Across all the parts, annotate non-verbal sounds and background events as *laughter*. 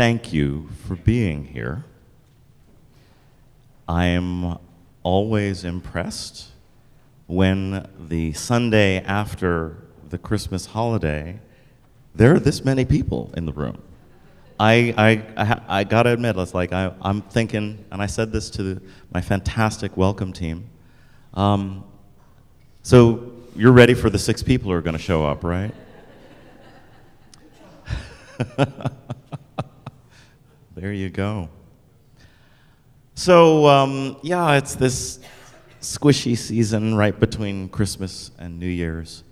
thank you for being here. I am always impressed when the Sunday after the Christmas holiday, there are this many people in the room. I, I, I, I gotta admit, it's like I, I'm thinking, and I said this to the, my fantastic welcome team. Um, so you're ready for the six people who are gonna show up, right? *laughs* there you go. So, um, yeah, it's this squishy season right between Christmas and New Year's.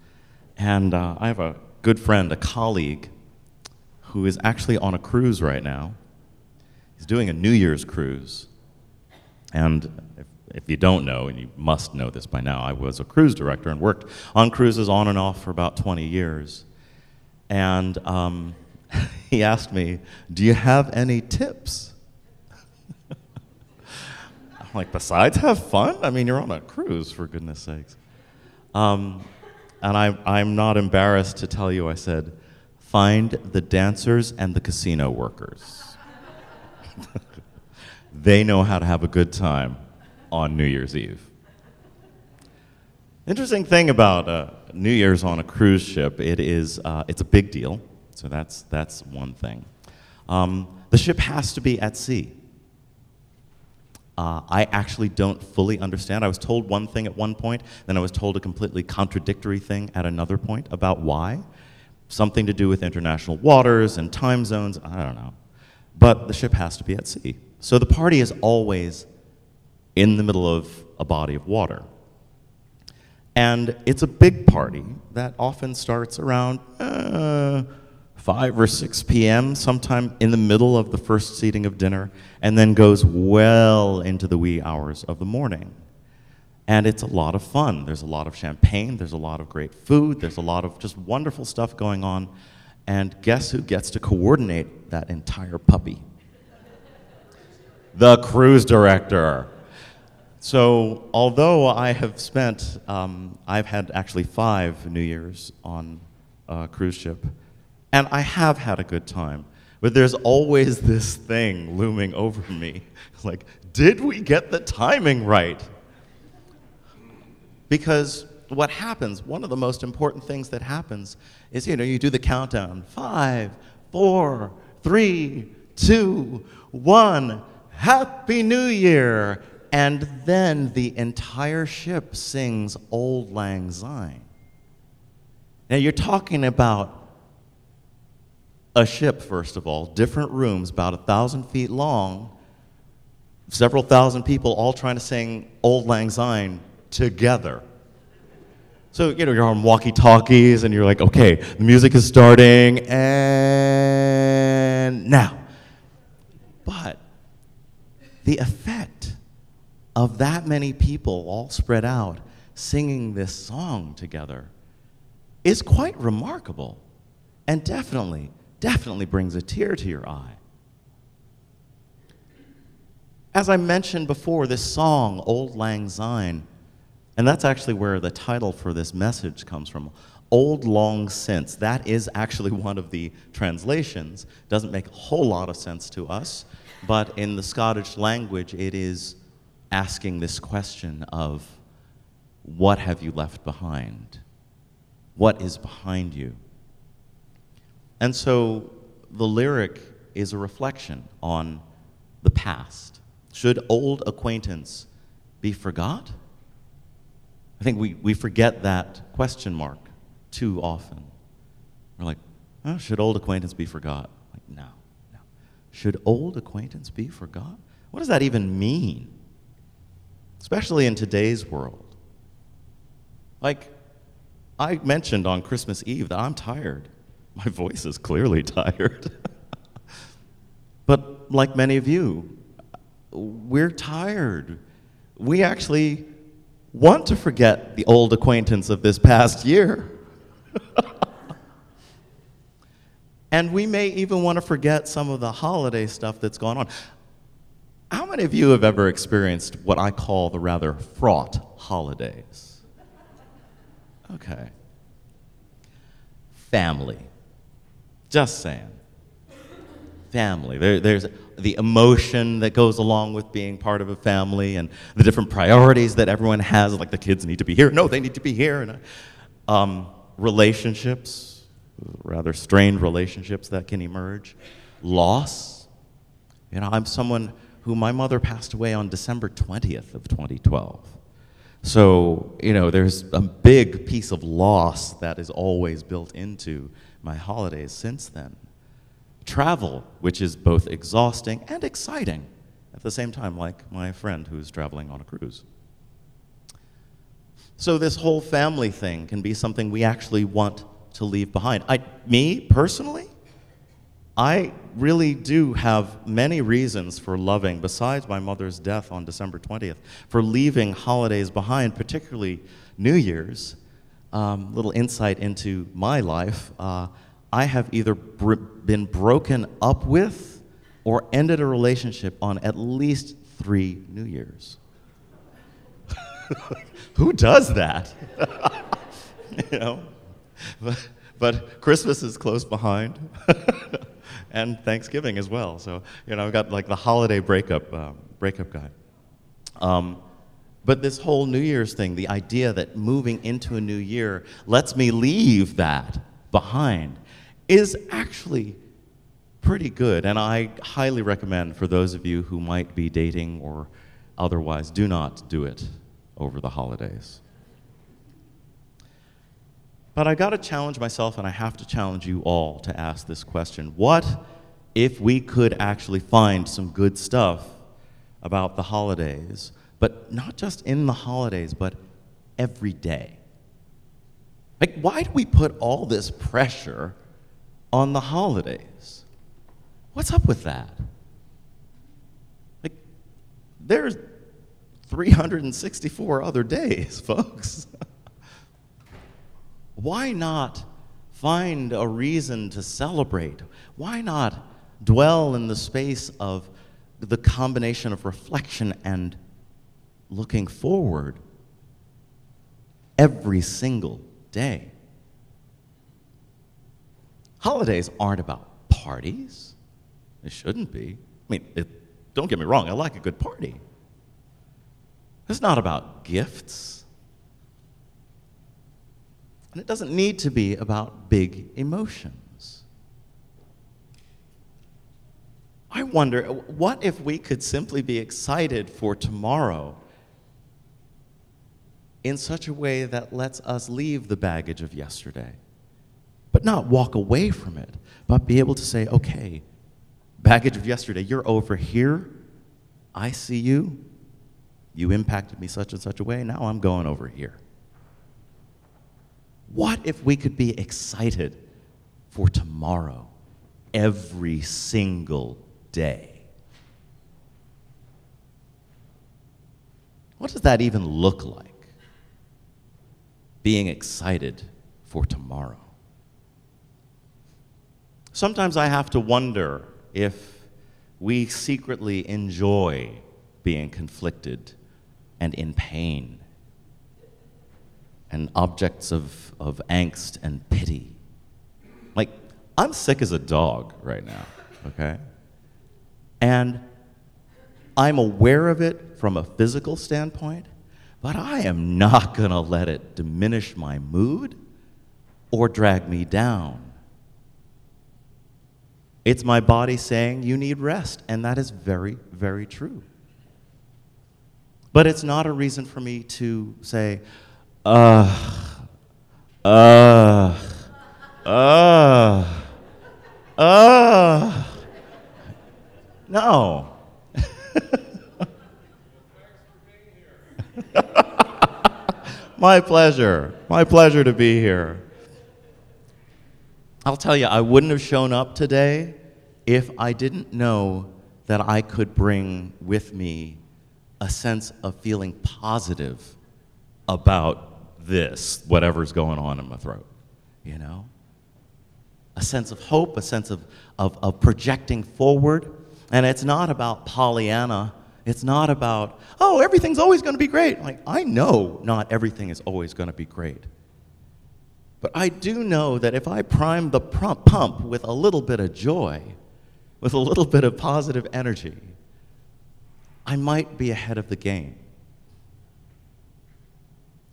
And uh, I have a good friend, a colleague, who is actually on a cruise right now. He's doing a New Year's cruise. And if, if you don't know, and you must know this by now, I was a cruise director and worked on cruises on and off for about 20 years. And um, *laughs* he asked me, Do you have any tips? *laughs* I'm like, Besides have fun? I mean, you're on a cruise, for goodness sakes. Um, and I, I'm not embarrassed to tell you, I said, Find the dancers and the casino workers. *laughs* they know how to have a good time on New Year's Eve. Interesting thing about uh, New Year's on a cruise ship, it is, uh, it's a big deal. So that's, that's one thing. Um, the ship has to be at sea. Uh, I actually don't fully understand. I was told one thing at one point, then I was told a completely contradictory thing at another point about why. Something to do with international waters and time zones, I don't know. But the ship has to be at sea. So the party is always in the middle of a body of water. And it's a big party that often starts around uh, 5 or 6 p.m., sometime in the middle of the first seating of dinner, and then goes well into the wee hours of the morning. And it's a lot of fun. There's a lot of champagne, there's a lot of great food, there's a lot of just wonderful stuff going on. And guess who gets to coordinate that entire puppy? The cruise director. So, although I have spent, um, I've had actually five New Year's on a cruise ship, and I have had a good time. But there's always this thing looming over me. *laughs* like, did we get the timing right? Because what happens, one of the most important things that happens is, you know, you do the countdown five, four, three, two, one, Happy New Year! And then the entire ship sings Auld Lang Syne. Now you're talking about a ship, first of all, different rooms, about a thousand feet long, several thousand people all trying to sing Auld Lang Syne together. So, you know, you're on walkie talkies and you're like, okay, the music is starting and now. But the effect of that many people all spread out singing this song together is quite remarkable and definitely definitely brings a tear to your eye. As I mentioned before, this song, Auld Lang Syne, and that's actually where the title for this message comes from. Old Long Since. That is actually *laughs* one of the translations. Doesn't make a whole lot of sense to us, but in the Scottish language, it is asking this question of what have you left behind? What is behind you? And so the lyric is a reflection on the past. Should old acquaintance be forgot? I think we, we forget that question mark too often. We're like, oh, should old acquaintance be forgot? Like, no, no. Should old acquaintance be forgot? What does that even mean? Especially in today's world. Like, I mentioned on Christmas Eve that I'm tired. *laughs* My voice is clearly tired. *laughs* but like many of you, we're tired. We actually want to forget the old acquaintance of this past year. *laughs* and we may even want to forget some of the holiday stuff that's gone on. How many of you have ever experienced what I call the rather fraught holidays? Okay. Family. Just saying. family. There, there's the emotion that goes along with being part of a family and the different priorities that everyone has, like the kids need to be here. No, they need to be here. And, um, relationships, rather strained relationships that can emerge. Loss. You know, I'm someone who my mother passed away on December 20th of 2012. So, you know, there's a big piece of loss that is always built into my holidays since then. Travel, which is both exhausting and exciting at the same time, like my friend who's traveling on a cruise. So, this whole family thing can be something we actually want to leave behind. I, me personally, I really do have many reasons for loving, besides my mother's death on December 20th, for leaving holidays behind, particularly New Year's. Um, little insight into my life. Uh, I have either br- been broken up with or ended a relationship on at least three New Year's. *laughs* Who does that? *laughs* you know? But, but Christmas is close behind. *laughs* and Thanksgiving as well. So, you know, I've got like the holiday breakup, uh, breakup guy. Um, but this whole New Year's thing, the idea that moving into a new year lets me leave that behind, is actually pretty good. And I highly recommend for those of you who might be dating or otherwise, do not do it over the holidays. But I got to challenge myself, and I have to challenge you all to ask this question What if we could actually find some good stuff about the holidays, but not just in the holidays, but every day? Like, why do we put all this pressure on the holidays? What's up with that? Like, there's 364 other days, *laughs* folks. Why not find a reason to celebrate? Why not dwell in the space of the combination of reflection and looking forward every single day? Holidays aren't about parties. They shouldn't be. I mean, it, don't get me wrong, I like a good party. It's not about gifts. And it doesn't need to be about big emotions. I wonder what if we could simply be excited for tomorrow in such a way that lets us leave the baggage of yesterday, but not walk away from it, but be able to say, okay, baggage of yesterday, you're over here. I see you. You impacted me such and such a way. Now I'm going over here. What if we could be excited for tomorrow every single day? What does that even look like? Being excited for tomorrow. Sometimes I have to wonder if we secretly enjoy being conflicted and in pain, and objects of, of angst and pity. Like, I'm sick as a dog right now, okay? And I'm aware of it from a physical standpoint, but I am not going to let it diminish my mood or drag me down. It's my body saying you need rest, and that is very, very true. But it's not a reason for me to say, uh, uh, uh, uh. No. *laughs* *laughs* My pleasure. My pleasure to be here. I'll tell you, I wouldn't have shown up today if I didn't know that I could bring with me a sense of feeling positive about this, whatever's going on in my throat, you know? A sense of hope, a sense of, of, of projecting forward. And it's not about Pollyanna. It's not about, oh, everything's always going to be great. Like, I know not everything is always going to be great. But I do know that if I prime the pump with a little bit of joy, with a little bit of positive energy, I might be ahead of the game.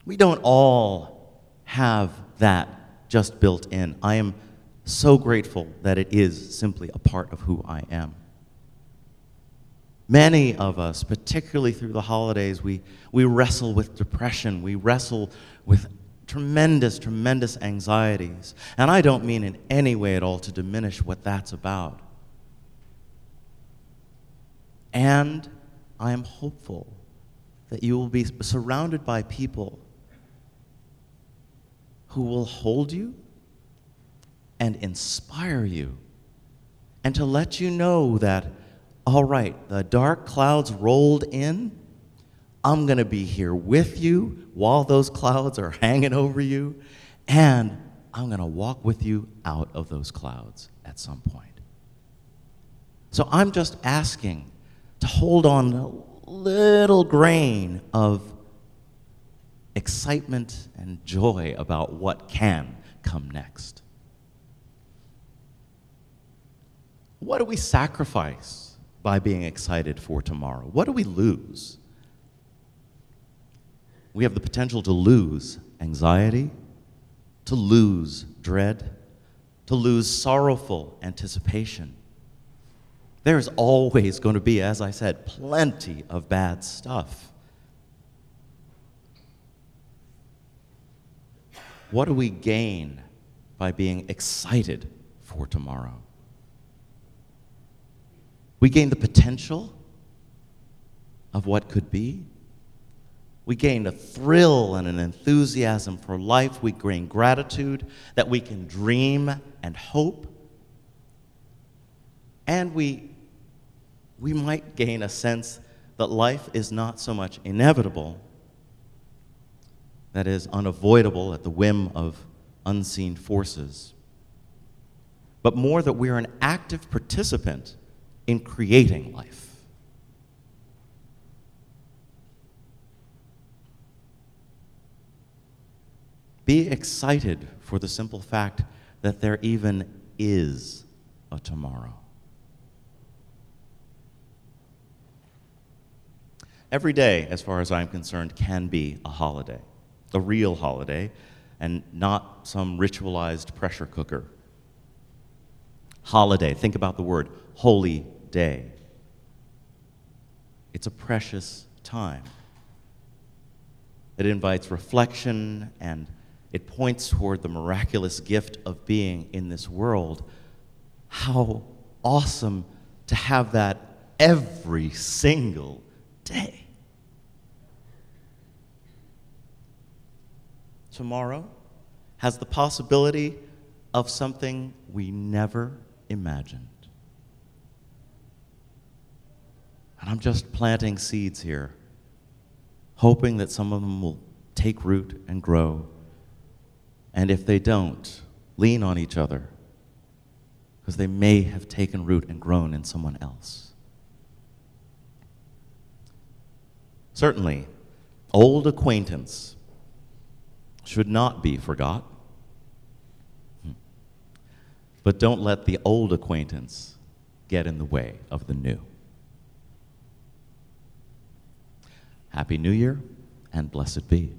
We don't all have that just built in. I am so grateful that it is simply a part of who I am. Many of us, particularly through the holidays, we, we wrestle with depression. We wrestle with tremendous, tremendous anxieties. And I don't mean in any way at all to diminish what that's about. And I am hopeful that you will be surrounded by people who will hold you and inspire you and to let you know that, all right, the dark clouds rolled in. I'm going to be here with you while those clouds are *laughs* hanging over you, and I'm going to walk with you out of those clouds at some point. So I'm just asking to hold on a little grain of excitement and joy about what can come next. What do we sacrifice by being excited for tomorrow? What do we lose? We have the potential to lose anxiety, to lose dread, to lose sorrowful anticipation. There's always going to be, as I said, plenty of bad stuff. What do we gain by being excited for tomorrow? We gain the potential of what could be. We gain a thrill and an enthusiasm for life. We gain gratitude that we can dream and hope. And we, we might gain a sense that life is not so much inevitable, that is, unavoidable at the whim of unseen forces, but more that we are an active participant in creating life. Be excited for the simple fact that there even is a tomorrow. Every day, as far as I'm concerned, can be a holiday, a real holiday, and not some ritualized pressure cooker. Holiday, think about the word holy day. It's a precious time. It invites reflection and it points toward the miraculous gift of being in this world. How awesome to have that every single day. Tomorrow has the possibility of something we never imagined. And I'm just planting seeds here, hoping that some of them will take root and grow. And if they don't, lean on each other, because they may have taken root and grown in someone else. Certainly, old acquaintance should not be forgot. But don't let the old acquaintance get in the way of the new. Happy New Year and blessed be.